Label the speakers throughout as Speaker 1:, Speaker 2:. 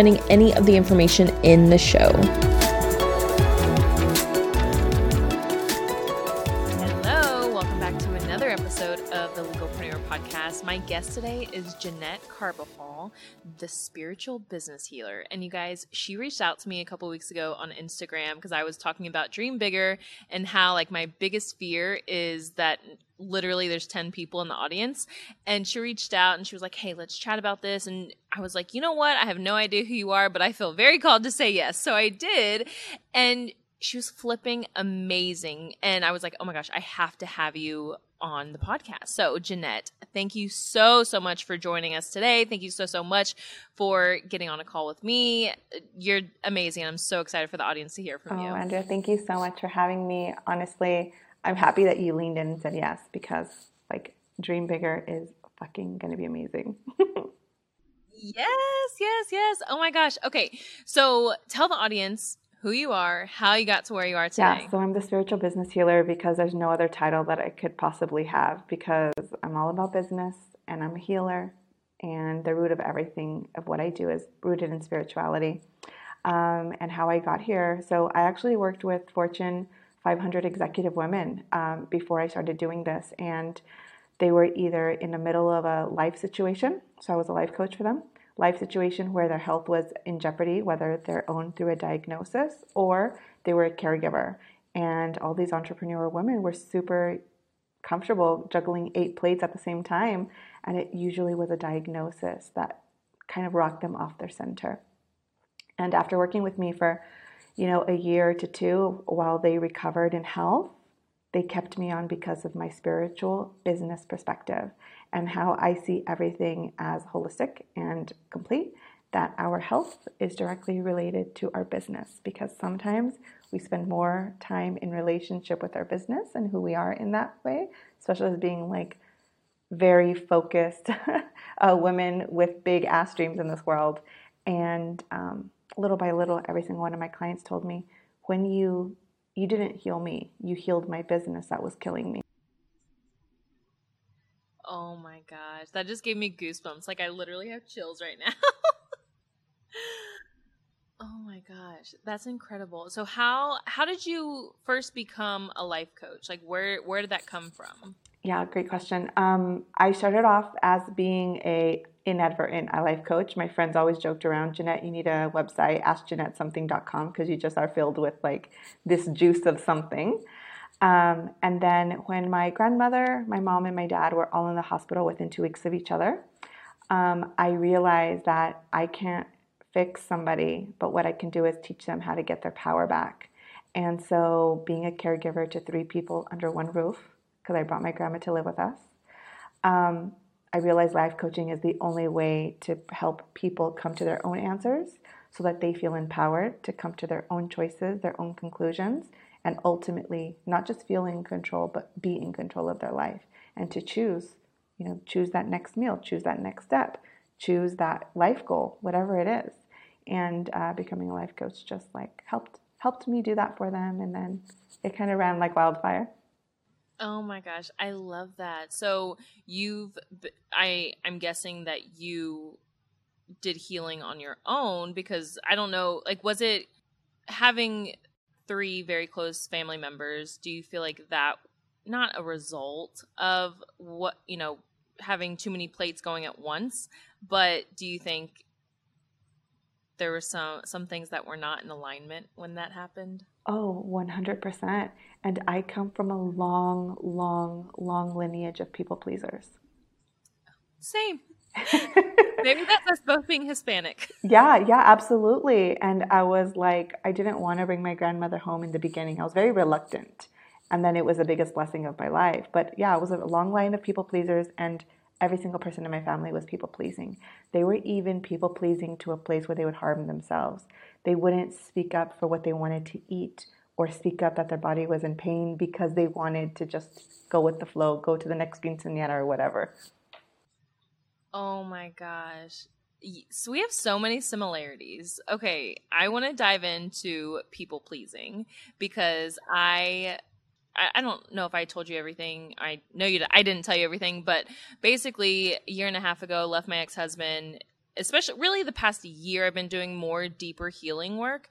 Speaker 1: any of the information in the show. Episode of the Legalpreneur Podcast. My guest today is Jeanette Carbajal, the spiritual business healer. And you guys, she reached out to me a couple weeks ago on Instagram because I was talking about Dream Bigger and how, like, my biggest fear is that literally there's 10 people in the audience. And she reached out and she was like hey let's chat about this. And i was like you know what? I have no idea who you are but i feel very called to say yes. So i did. And she was flipping amazing and i was like oh my gosh i have to have you on the podcast so jeanette thank you so so much for joining us today thank you so so much for getting on a call with me you're amazing i'm so excited for the audience to hear from you.
Speaker 2: oh,
Speaker 1: you
Speaker 2: andrea thank you so much for having me honestly I'm happy that you leaned in and said yes because like dream bigger is fucking going to be amazing.
Speaker 1: yes, yes, yes. Oh my gosh. Okay. So tell the audience who you are, how you got to where you are today.
Speaker 2: Yeah, so I'm the spiritual business healer because there's no other title that I could possibly have because I'm all about business and I'm a healer and the root of everything of what I do is rooted in spirituality. Um, and how I got here. So I actually worked with Fortune 500 executive women um, before I started doing this. And they were either in the middle of a life situation, so I was a life coach for them, life situation where their health was in jeopardy, whether their own through a diagnosis or they were a caregiver. And all these entrepreneur women were super comfortable juggling eight plates at the same time. And it usually was a diagnosis that kind of rocked them off their center. And after working with me for you know, a year to two while they recovered in health, they kept me on because of my spiritual business perspective and how I see everything as holistic and complete. That our health is directly related to our business because sometimes we spend more time in relationship with our business and who we are in that way, especially as being like very focused uh, women with big ass dreams in this world. And um, little by little, every single one of my clients told me, when you you didn't heal me, you healed my business that was killing me.
Speaker 1: Oh my gosh, that just gave me goosebumps. Like I literally have chills right now. oh my gosh, that's incredible. So how how did you first become a life coach? Like where where did that come from?
Speaker 2: Yeah, great question. Um, I started off as being a inadvertent a life coach. My friends always joked around, Jeanette, you need a website, askjeanettesomething.com, because you just are filled with like this juice of something. Um, and then when my grandmother, my mom, and my dad were all in the hospital within two weeks of each other, um, I realized that I can't fix somebody, but what I can do is teach them how to get their power back. And so, being a caregiver to three people under one roof, because I brought my grandma to live with us, um, I realized life coaching is the only way to help people come to their own answers so that they feel empowered to come to their own choices, their own conclusions, and ultimately not just feel in control, but be in control of their life and to choose, you know, choose that next meal, choose that next step, choose that life goal, whatever it is. And uh, becoming a life coach just like helped helped me do that for them, and then it kind of ran like wildfire.
Speaker 1: Oh my gosh, I love that. So you've I I'm guessing that you did healing on your own because I don't know, like was it having three very close family members, do you feel like that not a result of what, you know, having too many plates going at once, but do you think there were some some things that were not in alignment when that happened?
Speaker 2: Oh, 100%. And I come from a long, long, long lineage of people pleasers.
Speaker 1: Same. Maybe that's us both being Hispanic.
Speaker 2: Yeah, yeah, absolutely. And I was like, I didn't want to bring my grandmother home in the beginning. I was very reluctant. And then it was the biggest blessing of my life. But yeah, it was a long line of people pleasers, and every single person in my family was people pleasing. They were even people pleasing to a place where they would harm themselves. They wouldn't speak up for what they wanted to eat or speak up that their body was in pain because they wanted to just go with the flow, go to the next quinceañera or whatever.
Speaker 1: Oh my gosh. So we have so many similarities. Okay, I want to dive into people pleasing because I I, don't know if I told you everything. I know you. I didn't tell you everything, but basically, a year and a half ago, left my ex husband. Especially, really, the past year, I've been doing more deeper healing work,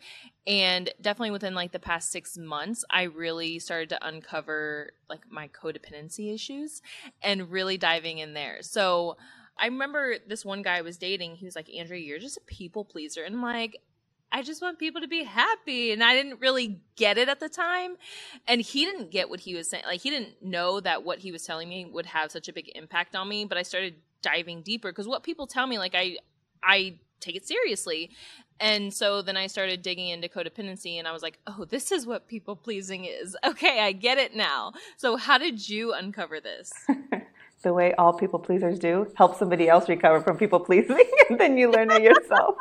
Speaker 1: and definitely within like the past six months, I really started to uncover like my codependency issues, and really diving in there. So. I remember this one guy I was dating. He was like, Andrea, you're just a people pleaser. And I'm like, I just want people to be happy. And I didn't really get it at the time. And he didn't get what he was saying. Like, he didn't know that what he was telling me would have such a big impact on me. But I started diving deeper because what people tell me, like, I, I take it seriously. And so then I started digging into codependency and I was like, oh, this is what people pleasing is. Okay, I get it now. So, how did you uncover this?
Speaker 2: the way all people pleasers do help somebody else recover from people pleasing, and then you learn it yourself.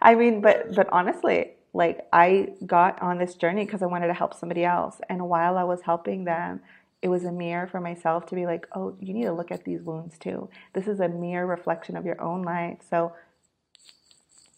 Speaker 2: I mean, but but honestly, like I got on this journey because I wanted to help somebody else, and while I was helping them, it was a mirror for myself to be like, oh, you need to look at these wounds too. This is a mirror reflection of your own life. So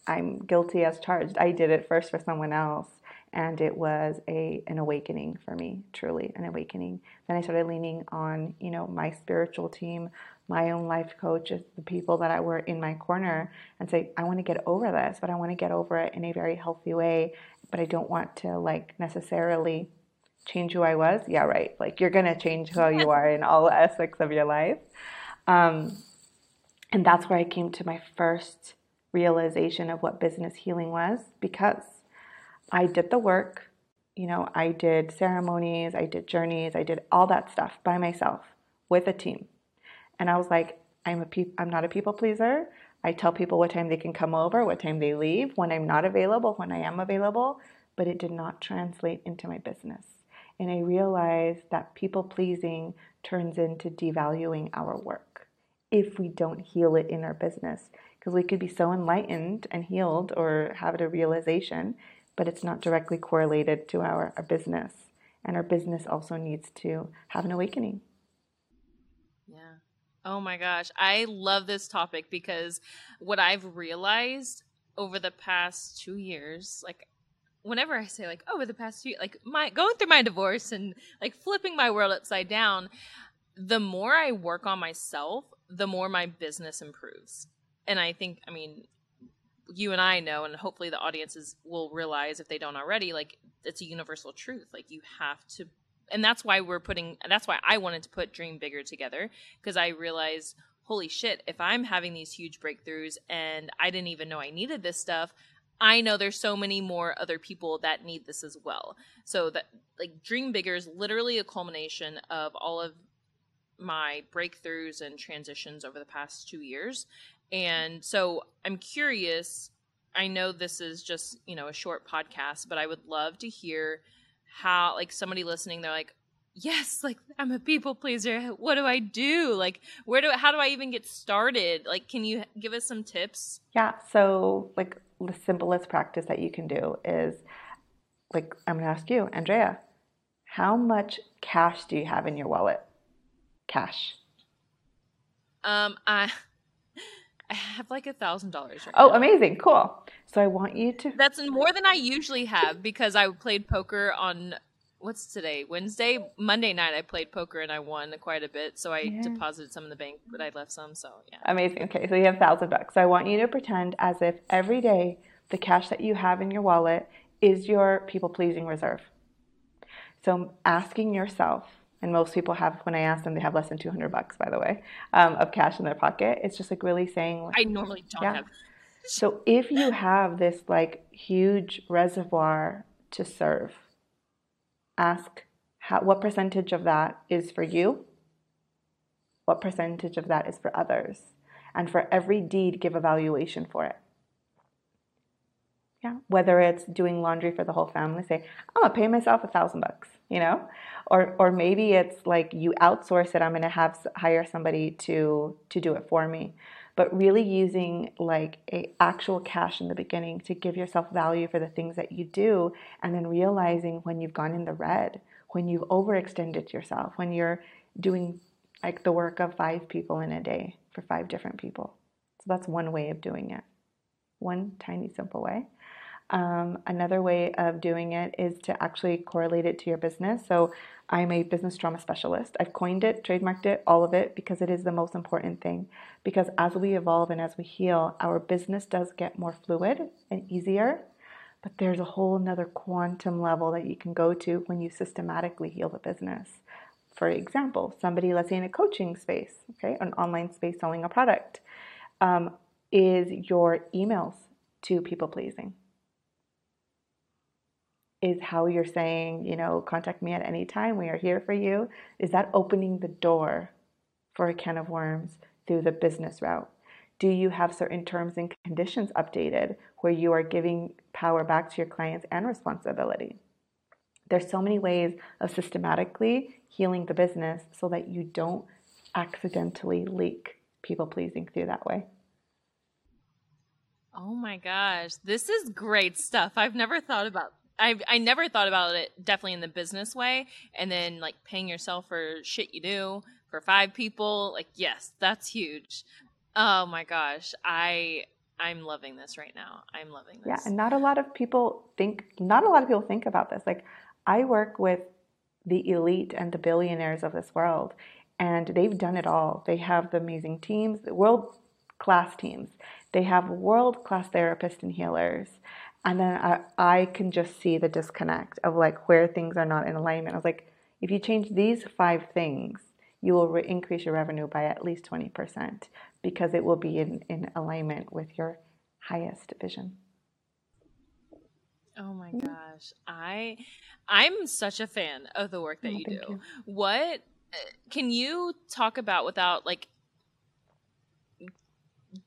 Speaker 2: I'm guilty as charged. I did it first for someone else, and it was a an awakening for me, truly an awakening. Then I started leaning on, you know, my spiritual team, my own life coach, the people that I were in my corner, and say, I want to get over this, but I want to get over it in a very healthy way. But I don't want to like necessarily change who I was. Yeah, right. Like you're gonna change who you are in all aspects of your life. Um, and that's where I came to my first realization of what business healing was because I did the work. You know, I did ceremonies, I did journeys, I did all that stuff by myself with a team. And I was like, I'm a pe- I'm not a people pleaser. I tell people what time they can come over, what time they leave, when I'm not available, when I am available, but it did not translate into my business. And I realized that people pleasing turns into devaluing our work if we don't heal it in our business. Because we could be so enlightened and healed or have a realization, but it's not directly correlated to our, our business. And our business also needs to have an awakening.
Speaker 1: Oh my gosh. I love this topic because what I've realized over the past two years, like whenever I say like oh, over the past two like my going through my divorce and like flipping my world upside down, the more I work on myself, the more my business improves. And I think I mean you and I know and hopefully the audiences will realize if they don't already, like it's a universal truth. Like you have to and that's why we're putting that's why I wanted to put Dream Bigger together because I realized holy shit if I'm having these huge breakthroughs and I didn't even know I needed this stuff I know there's so many more other people that need this as well. So that like Dream Bigger is literally a culmination of all of my breakthroughs and transitions over the past 2 years. And so I'm curious I know this is just, you know, a short podcast, but I would love to hear how like somebody listening they're like yes like i'm a people pleaser. What do i do? Like where do how do i even get started? Like can you give us some tips?
Speaker 2: Yeah so like the simplest practice that you can do is like i'm going to ask you andrea how much cash do you have in your wallet? Cash.
Speaker 1: Um i I have like a thousand dollars.
Speaker 2: Oh, amazing! Cool. So I want you to.
Speaker 1: That's more than I usually have because I played poker on what's today Wednesday, Monday night. I played poker and I won quite a bit, so I yeah. deposited some in the bank, but I left some. So yeah.
Speaker 2: Amazing. Okay, so you have a thousand bucks. So I want you to pretend as if every day the cash that you have in your wallet is your people pleasing reserve. So asking yourself and most people have when i ask them they have less than 200 bucks by the way um, of cash in their pocket it's just like really saying
Speaker 1: i normally don't yeah. have
Speaker 2: so if you have this like huge reservoir to serve ask how, what percentage of that is for you what percentage of that is for others and for every deed give evaluation for it Yeah. Whether it's doing laundry for the whole family, say, I'm gonna pay myself a thousand bucks, you know? Or or maybe it's like you outsource it, I'm gonna have hire somebody to to do it for me. But really using like a actual cash in the beginning to give yourself value for the things that you do and then realizing when you've gone in the red, when you've overextended yourself, when you're doing like the work of five people in a day for five different people. So that's one way of doing it. One tiny simple way. Um, another way of doing it is to actually correlate it to your business. So I'm a business trauma specialist. I've coined it, trademarked it, all of it, because it is the most important thing. Because as we evolve and as we heal, our business does get more fluid and easier. But there's a whole nother quantum level that you can go to when you systematically heal the business. For example, somebody, let's say in a coaching space, okay, an online space selling a product, um, is your emails to people pleasing is how you're saying, you know, contact me at any time. We are here for you. Is that opening the door for a can of worms through the business route? Do you have certain terms and conditions updated where you are giving power back to your clients and responsibility? There's so many ways of systematically healing the business so that you don't accidentally leak people pleasing through that way.
Speaker 1: Oh my gosh, this is great stuff. I've never thought about I I never thought about it definitely in the business way, and then like paying yourself for shit you do for five people. Like yes, that's huge. Oh my gosh, I I'm loving this right now. I'm loving this.
Speaker 2: Yeah, and not a lot of people think. Not a lot of people think about this. Like I work with the elite and the billionaires of this world, and they've done it all. They have the amazing teams, the world class teams. They have world class therapists and healers and then I, I can just see the disconnect of like where things are not in alignment. I was like, if you change these five things, you will re- increase your revenue by at least 20% because it will be in, in alignment with your highest vision.
Speaker 1: Oh my gosh. I I'm such a fan of the work that oh, you do. You. What uh, can you talk about without like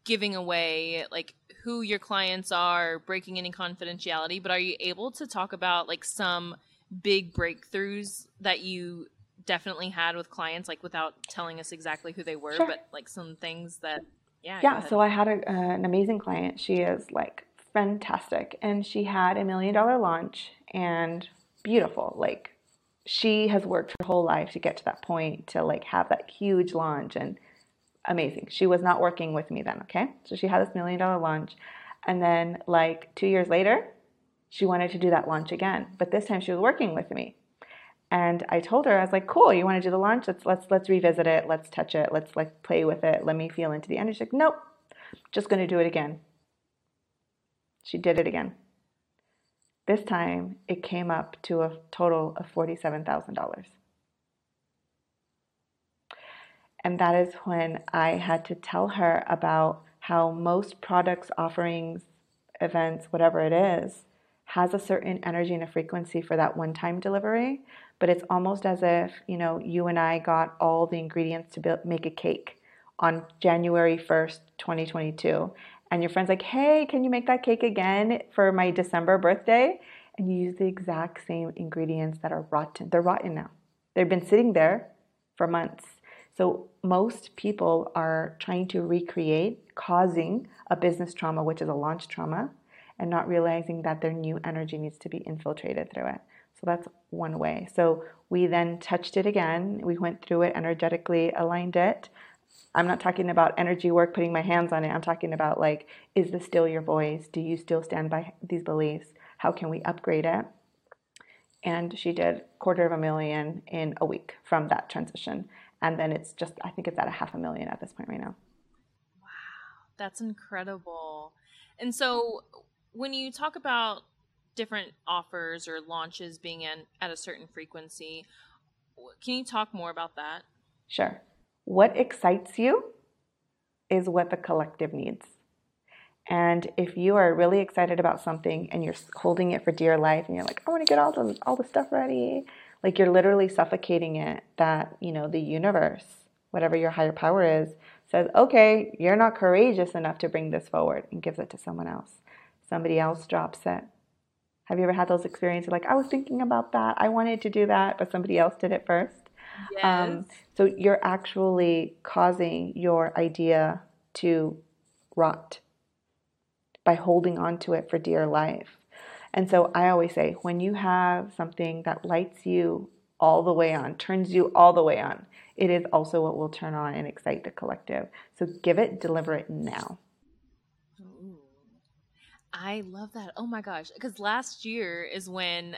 Speaker 1: giving away like who your clients are, breaking any confidentiality, but are you able to talk about like some big breakthroughs that you definitely had with clients, like without telling us exactly who they were, sure. but like some things that, yeah.
Speaker 2: Yeah. So I had a, uh, an amazing client. She is like fantastic. And she had a million dollar launch and beautiful. Like she has worked her whole life to get to that point to like have that huge launch and amazing. She was not working with me then, okay? So she had this million dollar launch. And then, like two years later, she wanted to do that launch again. But this time she was working with me. And I told her, I was like, cool, you want to do the launch? Let's let's let's revisit it, let's touch it, let's like play with it, let me feel into the energy. She's like, nope, just gonna do it again. She did it again. This time it came up to a total of $47,000. And that is when I had to tell her about how most products, offerings, events, whatever it is, has a certain energy and a frequency for that one time delivery. But it's almost as if, you know, you and I got all the ingredients to build, make a cake on January 1st, 2022. And your friend's like, hey, can you make that cake again for my December birthday? And you use the exact same ingredients that are rotten. They're rotten now. They've been sitting there for months so most people are trying to recreate, causing a business trauma, which is a launch trauma, and not realizing that their new energy needs to be infiltrated through it. So that's one way. So we then touched it again. We went through it energetically, aligned it. I'm not talking about energy work, putting my hands on it. I'm talking about like, is this still your voice? Do you still stand by these beliefs? How can we upgrade it? And she did quarter of a million in a week from that transition and then it's just I think it's at a half a million at this point right now.
Speaker 1: Wow, that's incredible. And so when you talk about different offers or launches being in, at a certain frequency, can you talk more about that?
Speaker 2: Sure. What excites you is what the collective needs. And if you are really excited about something and you're holding it for dear life and you're like, I want to get all the all the stuff ready like you're literally suffocating it that, you know, the universe, whatever your higher power is, says, okay, you're not courageous enough to bring this forward and gives it to someone else. somebody else drops it. Have you ever had those experiences like, I was thinking about that, I wanted to do that, but somebody else did it first?
Speaker 1: Yes.
Speaker 2: Um, so you're actually causing your idea to rot by holding on to it for dear life. And so I always say when you have something that lights you all the way on, turns you all the way on, it is also what will turn on and excite the collective. So give it, deliver it now.
Speaker 1: Ooh. I love that. Oh my gosh. Because last year is when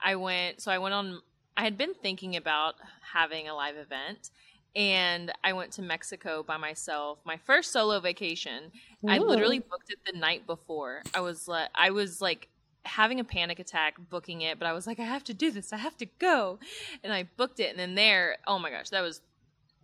Speaker 1: I went, so I went on, I had been thinking about having a live event and I went to Mexico by myself. My first solo vacation. Ooh. I literally booked it the night before. I was like, I was like having a panic attack booking it, but I was like, I have to do this. I have to go. And I booked it. And then there, oh my gosh, that was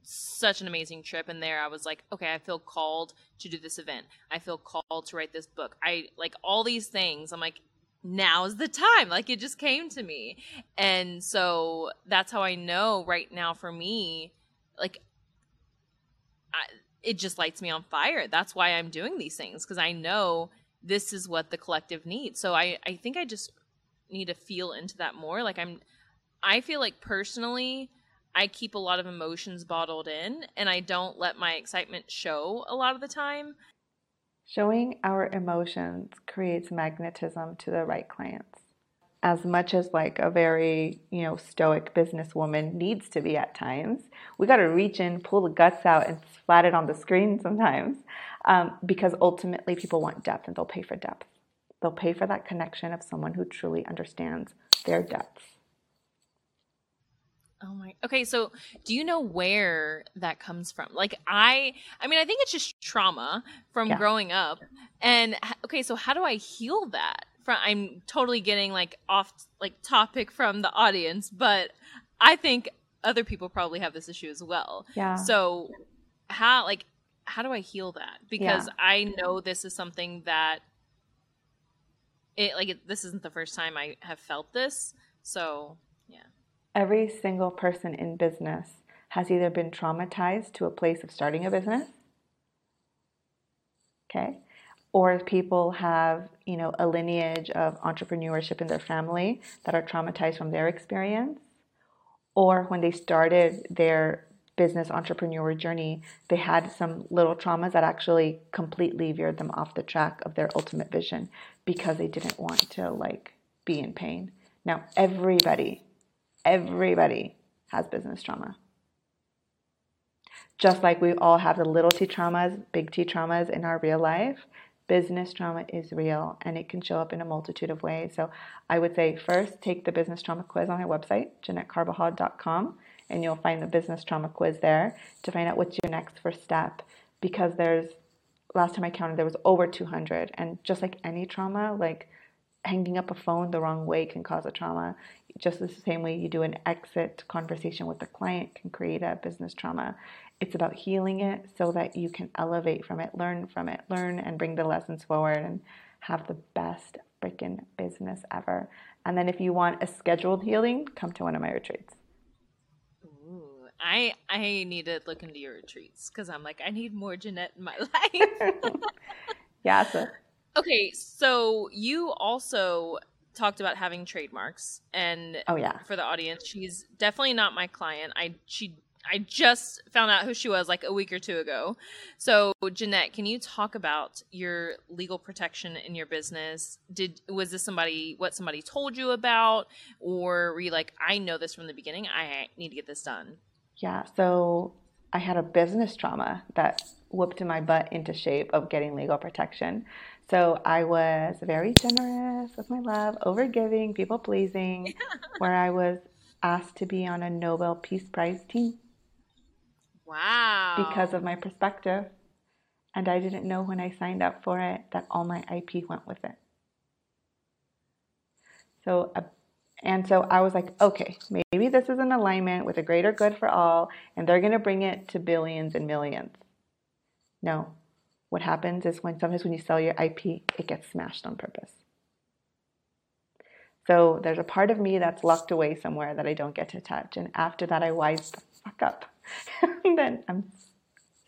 Speaker 1: such an amazing trip. And there I was like, okay, I feel called to do this event. I feel called to write this book. I like all these things. I'm like, now's the time. Like it just came to me. And so that's how I know right now for me, like, I, it just lights me on fire. That's why I'm doing these things because I know this is what the collective needs. So I, I think I just need to feel into that more. Like I'm, I feel like personally, I keep a lot of emotions bottled in and I don't let my excitement show a lot of the time.
Speaker 2: Showing our emotions creates magnetism to the right clients. As much as like a very, you know, stoic businesswoman needs to be at times, we got to reach in, pull the guts out, and splat it on the screen sometimes um, because ultimately people want depth and they'll pay for depth. They'll pay for that connection of someone who truly understands their depths.
Speaker 1: Oh my. Okay, so do you know where that comes from? Like I I mean I think it's just trauma from yeah. growing up. And okay, so how do I heal that? From I'm totally getting like off like topic from the audience, but I think other people probably have this issue as well.
Speaker 2: Yeah.
Speaker 1: So how like how do I heal that? Because yeah. I know this is something that it like it, this isn't the first time I have felt this. So, yeah.
Speaker 2: Every single person in business has either been traumatized to a place of starting a business. Okay? Or people have, you know, a lineage of entrepreneurship in their family that are traumatized from their experience. Or when they started their business entrepreneur journey, they had some little traumas that actually completely veered them off the track of their ultimate vision because they didn't want to like be in pain. Now, everybody, everybody has business trauma. Just like we all have the little t traumas, big T traumas in our real life, business trauma is real and it can show up in a multitude of ways. So I would say first take the business trauma quiz on my website, JeanetteCarbajal.com and you'll find the business trauma quiz there to find out what's your next first step because there's last time I counted there was over 200 and just like any trauma like hanging up a phone the wrong way can cause a trauma. Just the same way you do an exit conversation with a client can create a business trauma. It's about healing it so that you can elevate from it learn from it learn and bring the lessons forward and have the best freaking business ever. And then if you want a scheduled healing come to one of my retreats
Speaker 1: I I need to look into your retreats because I'm like I need more Jeanette in my life.
Speaker 2: yeah. So.
Speaker 1: Okay, so you also talked about having trademarks, and
Speaker 2: oh yeah,
Speaker 1: for the audience, she's definitely not my client. I she I just found out who she was like a week or two ago. So, Jeanette, can you talk about your legal protection in your business? Did was this somebody what somebody told you about, or were you like, I know this from the beginning. I need to get this done.
Speaker 2: Yeah, so I had a business trauma that whooped my butt into shape of getting legal protection. So I was very generous with my love, overgiving, people pleasing, where I was asked to be on a Nobel Peace Prize team.
Speaker 1: Wow.
Speaker 2: Because of my perspective. And I didn't know when I signed up for it that all my IP went with it. So a and so I was like, okay, maybe this is an alignment with a greater good for all, and they're going to bring it to billions and millions. No. What happens is when sometimes when you sell your IP, it gets smashed on purpose. So there's a part of me that's locked away somewhere that I don't get to touch. And after that, I wise the fuck up. then I'm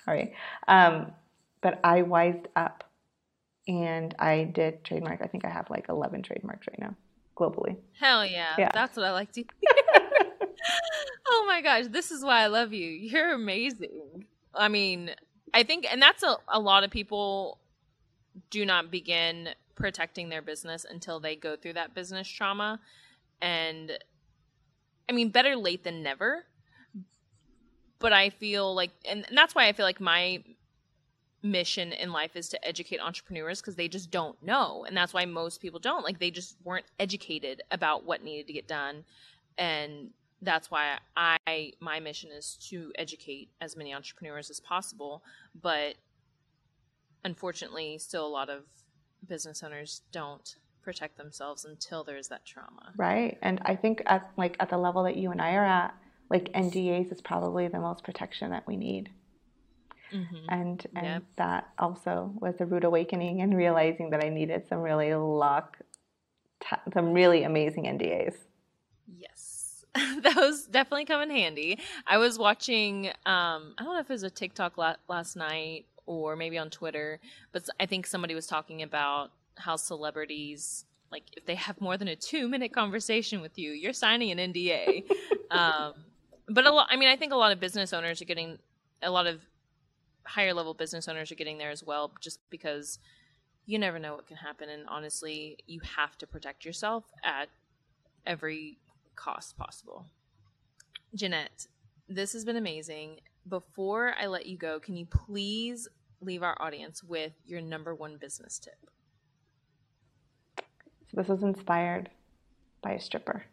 Speaker 2: sorry. Um, but I wised up and I did trademark. I think I have like 11 trademarks right now globally.
Speaker 1: Hell yeah. yeah. That's what I like to oh my gosh. This is why I love you. You're amazing. I mean, I think, and that's a, a lot of people do not begin protecting their business until they go through that business trauma. And I mean, better late than never. But I feel like, and that's why I feel like my mission in life is to educate entrepreneurs because they just don't know. And that's why most people don't. Like, they just weren't educated about what needed to get done. And that's why I, my mission is to educate as many entrepreneurs as possible. But unfortunately, still a lot of business owners don't protect themselves until there's that trauma.
Speaker 2: Right. And I think at like at the level that you and I are at, like NDAs is probably the most protection that we need. Mm-hmm. And and yep. that also was a rude awakening and realizing that I needed some really luck, t- some really amazing NDAs.
Speaker 1: Yes, those definitely come in handy. I was watching, um, I don't know if it was a TikTok la- last night or maybe on Twitter, but I think somebody was talking about how celebrities like if they have more than a two minute conversation with you, you're signing an NDA. um, but a lot, I mean, I think a lot of business owners are getting a lot of higher level business owners are getting there as well, just because you never know what can happen. And honestly, you have to protect yourself at every cost possible. Jeanette, this has been amazing. Before I let you go, can you please leave our audience with your number one business tip?
Speaker 2: So this was inspired by a stripper.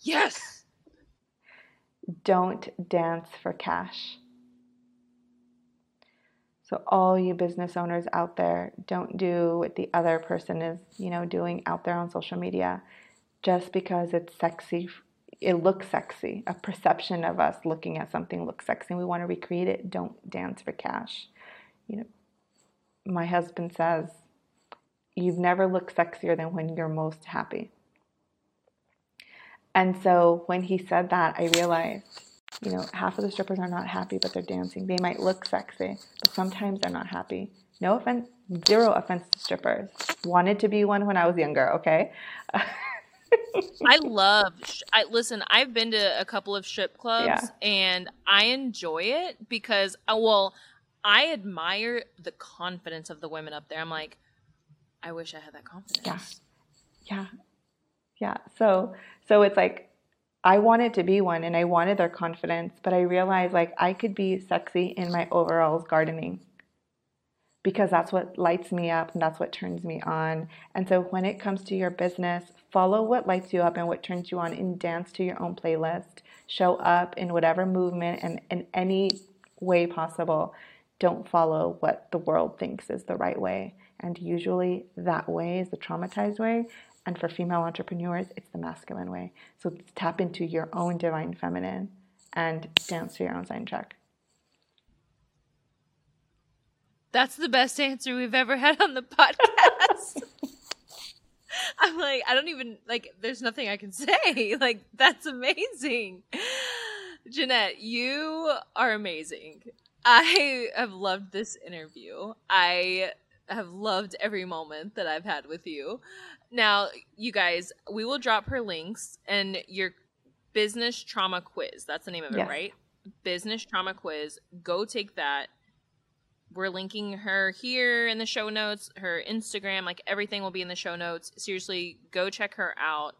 Speaker 1: Yes.
Speaker 2: Don't dance for cash. So all you business owners out there, don't do what the other person is, you know, doing out there on social media just because it's sexy. It looks sexy. A perception of us looking at something looks sexy and we want to recreate it. Don't dance for cash. You know, my husband says you've never looked sexier than when you're most happy. And so when he said that, I realized, you know, half of the strippers are not happy, but they're dancing. They might look sexy, but sometimes they're not happy. No offense, zero offense to strippers. Wanted to be one when I was younger, okay?
Speaker 1: I love. I listen. I've been to a couple of strip clubs, yeah. and I enjoy it because, uh, well, I admire the confidence of the women up there. I'm like, I wish I had that confidence.
Speaker 2: Yeah. Yeah. Yeah. So so it's like I wanted to be one and I wanted their confidence, but I realized like I could be sexy in my overalls gardening because that's what lights me up and that's what turns me on. And so when it comes to your business, follow what lights you up and what turns you on and dance to your own playlist. Show up in whatever movement and in any way possible. Don't follow what the world thinks is the right way. And usually that way is the traumatized way. And for female entrepreneurs, it's the masculine way. So tap into your own divine feminine and dance to your own sign check.
Speaker 1: That's the best answer we've ever had on the podcast. I'm like, I don't even like there's nothing I can say. Like, that's amazing. Jeanette, you are amazing. I have loved this interview. I have loved every moment that I've had with you. Now, you guys, we will drop her links and your business trauma quiz. That's the name of it, right? Business trauma quiz. Go take that. We're linking her here in the show notes, her Instagram, like everything will be in the show notes. Seriously, go check her out.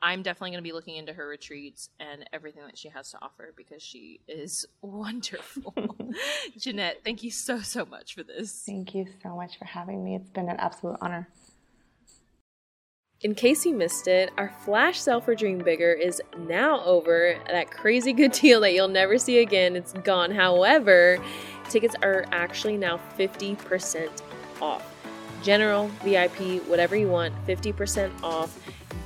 Speaker 1: I'm definitely going to be looking into her retreats and everything that she has to offer because she is wonderful. Jeanette, thank you so, so much for this.
Speaker 2: Thank you so much for having me. It's been an absolute honor.
Speaker 1: In case you missed it, our flash sale for Dream Bigger is now over. That crazy good deal that you'll never see again, it's gone. However, tickets are actually now 50% off. General, VIP, whatever you want, 50% off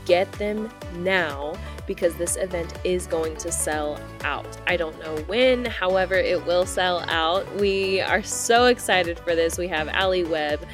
Speaker 1: get them now because this event is going to sell out. I don't know when, however, it will sell out. We are so excited for this. We have Alli Webb,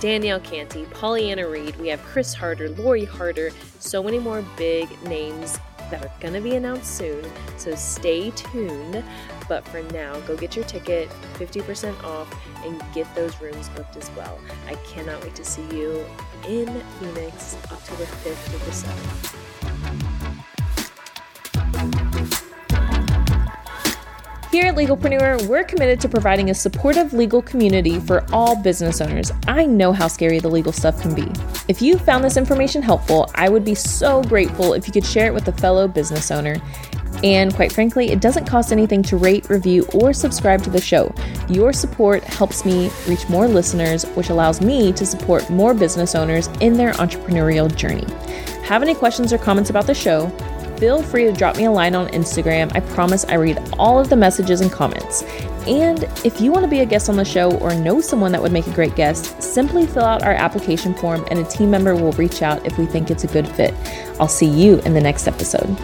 Speaker 1: Danielle Canty, Pollyanna Reed, we have Chris Harder, Lori Harder, so many more big names that are going to be announced soon, so stay tuned. But for now, go get your ticket, 50% off, and get those rooms booked as well. I cannot wait to see you in Phoenix October 5th to the 7th. Here at Legalpreneur, we're committed to providing a supportive legal community for all business owners. I know how scary the legal stuff can be. If you found this information helpful, I would be so grateful if you could share it with a fellow business owner. And quite frankly, it doesn't cost anything to rate, review, or subscribe to the show. Your support helps me reach more listeners, which allows me to support more business owners in their entrepreneurial journey. Have any questions or comments about the show? Feel free to drop me a line on Instagram. I promise I read all of the messages and comments. And if you want to be a guest on the show or know someone that would make a great guest, simply fill out our application form and a team member will reach out if we think it's a good fit. I'll see you in the next episode.